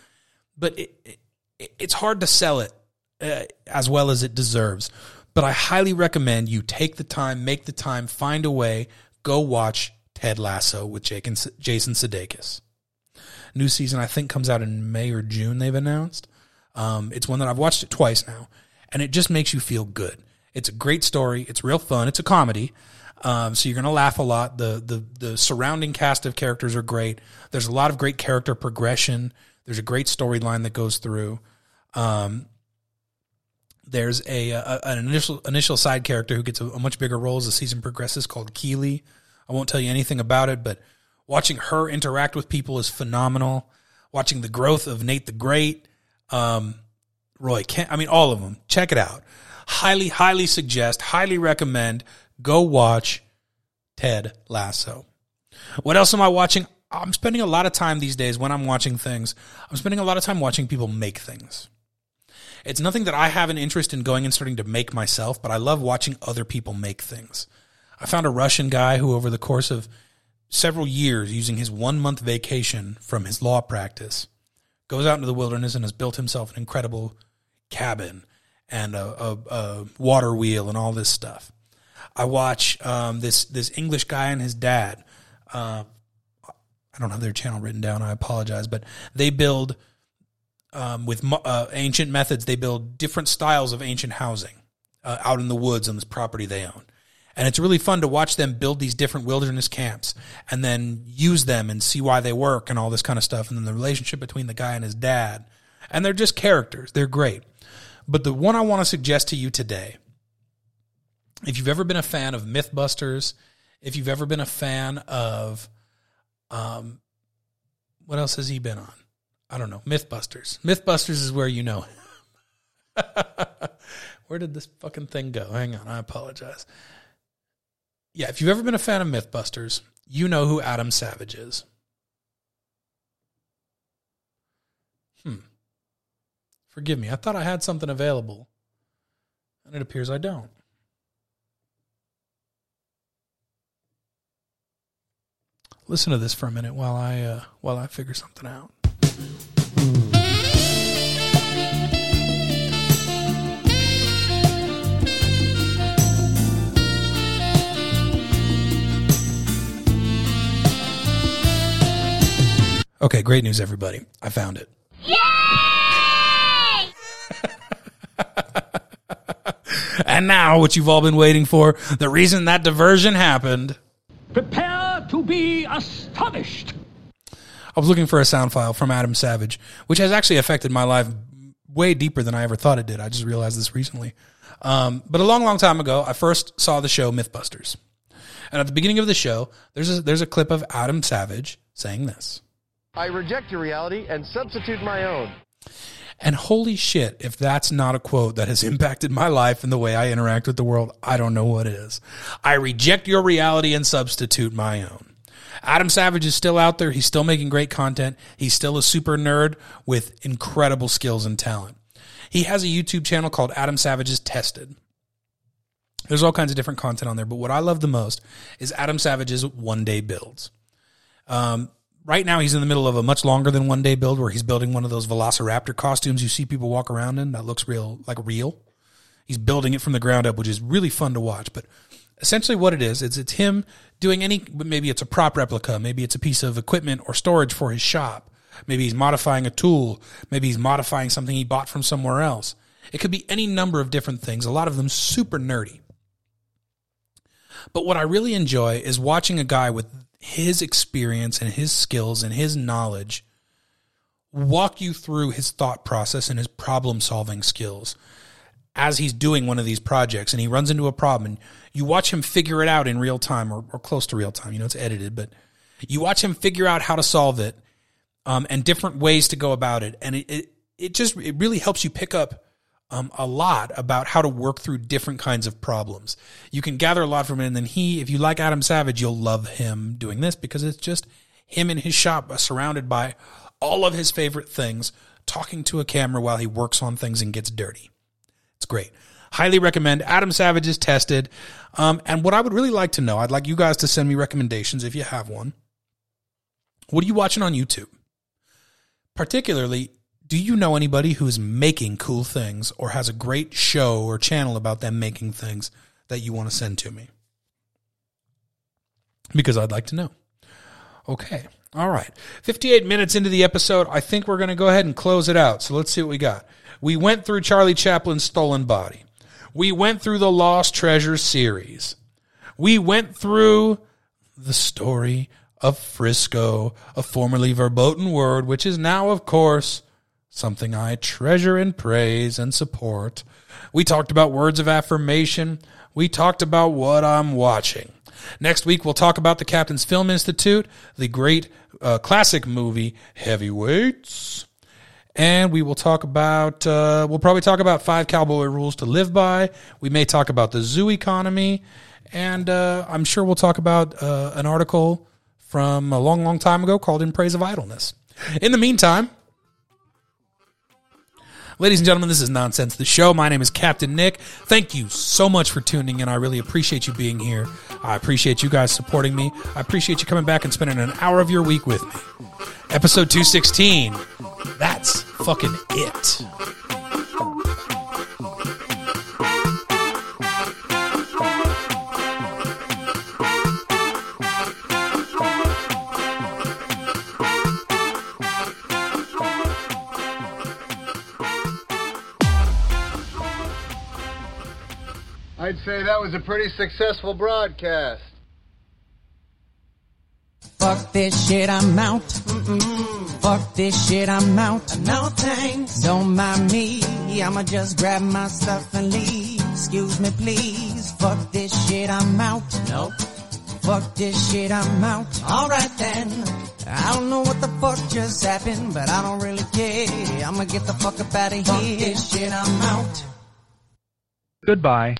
But it, it, it's hard to sell it uh, as well as it deserves. But i highly recommend you take the time make the time find a way go watch ted lasso with Jake and, jason sudeikis. New season i think comes out in may or june they've announced. Um, it's one that i've watched it twice now and it just makes you feel good. It's a great story. It's real fun. It's a comedy. Um, so you're going to laugh a lot. The, the the surrounding cast of characters are great. There's a lot of great character progression. There's a great storyline that goes through. Um, there's a, a an initial initial side character who gets a, a much bigger role as the season progresses called Keeley. I won't tell you anything about it, but watching her interact with people is phenomenal. Watching the growth of Nate the Great, um, Roy Kent, I mean, all of them. Check it out. Highly, highly suggest, highly recommend. Go watch Ted Lasso. What else am I watching? I'm spending a lot of time these days when I'm watching things. I'm spending a lot of time watching people make things. It's nothing that I have an interest in going and starting to make myself, but I love watching other people make things. I found a Russian guy who, over the course of several years, using his one month vacation from his law practice, goes out into the wilderness and has built himself an incredible cabin and a, a, a water wheel and all this stuff. I watch um, this this English guy and his dad. Uh, I don't have their channel written down. I apologize, but they build um, with uh, ancient methods. They build different styles of ancient housing uh, out in the woods on this property they own, and it's really fun to watch them build these different wilderness camps and then use them and see why they work and all this kind of stuff. And then the relationship between the guy and his dad, and they're just characters. They're great. But the one I want to suggest to you today, if you've ever been a fan of MythBusters, if you've ever been a fan of, um, what else has he been on? I don't know. MythBusters. MythBusters is where you know. Him. where did this fucking thing go? Hang on. I apologize. Yeah, if you've ever been a fan of MythBusters, you know who Adam Savage is. Forgive me. I thought I had something available, and it appears I don't. Listen to this for a minute while I uh, while I figure something out. Okay, great news, everybody. I found it. Yeah! and now, what you've all been waiting for, the reason that diversion happened. Prepare to be astonished. I was looking for a sound file from Adam Savage, which has actually affected my life way deeper than I ever thought it did. I just realized this recently. Um, but a long, long time ago, I first saw the show Mythbusters. And at the beginning of the show, there's a, there's a clip of Adam Savage saying this. I reject your reality and substitute my own. And holy shit, if that's not a quote that has impacted my life and the way I interact with the world, I don't know what is. I reject your reality and substitute my own. Adam Savage is still out there. He's still making great content. He's still a super nerd with incredible skills and talent. He has a YouTube channel called Adam Savage's Tested. There's all kinds of different content on there, but what I love the most is Adam Savage's one day builds. Um, right now, he's in the middle of a much longer than one day build where he's building one of those Velociraptor costumes you see people walk around in that looks real, like real. He's building it from the ground up, which is really fun to watch. But essentially, what it is, it's it's him doing any. Maybe it's a prop replica, maybe it's a piece of equipment or storage for his shop. Maybe he's modifying a tool. Maybe he's modifying something he bought from somewhere else. It could be any number of different things. A lot of them super nerdy. But what I really enjoy is watching a guy with his experience and his skills and his knowledge walk you through his thought process and his problem solving skills as he's doing one of these projects and he runs into a problem and you watch him figure it out in real time or, or close to real time. You know, it's edited, but you watch him figure out how to solve it um, and different ways to go about it. And it, it, it just, it really helps you pick up um, a lot about how to work through different kinds of problems. You can gather a lot from it. And then he, if you like Adam Savage, you'll love him doing this because it's just him in his shop uh, surrounded by all of his favorite things, talking to a camera while he works on things and gets dirty. It's great. Highly recommend. Adam Savage is tested. Um, and what I would really like to know, I'd like you guys to send me recommendations if you have one. What are you watching on YouTube? Particularly, do you know anybody who's making cool things or has a great show or channel about them making things that you want to send to me? Because I'd like to know. Okay. All right. 58 minutes into the episode. I think we're going to go ahead and close it out. So let's see what we got. We went through Charlie Chaplin's Stolen Body. We went through the Lost Treasure series. We went through the story of Frisco, a formerly verboten word, which is now, of course, something I treasure and praise and support. We talked about words of affirmation. We talked about what I'm watching. Next week, we'll talk about the Captain's Film Institute, the great uh, classic movie Heavyweights. And we will talk about, uh, we'll probably talk about five cowboy rules to live by. We may talk about the zoo economy. And uh, I'm sure we'll talk about uh, an article from a long, long time ago called In Praise of Idleness. In the meantime, Ladies and gentlemen, this is Nonsense the Show. My name is Captain Nick. Thank you so much for tuning in. I really appreciate you being here. I appreciate you guys supporting me. I appreciate you coming back and spending an hour of your week with me. Episode 216. That's fucking it. I'd say that was a pretty successful broadcast. Fuck this shit, I'm out. Fuck this shit, I'm out. No thanks. Don't mind me. I'ma just grab my stuff and leave. Excuse me, please. Fuck this shit, I'm out. Nope. Fuck this shit, I'm out. Alright then. I don't know what the fuck just happened, but I don't really care. I'ma get the fuck up out of here. Fuck this shit, I'm out. Goodbye.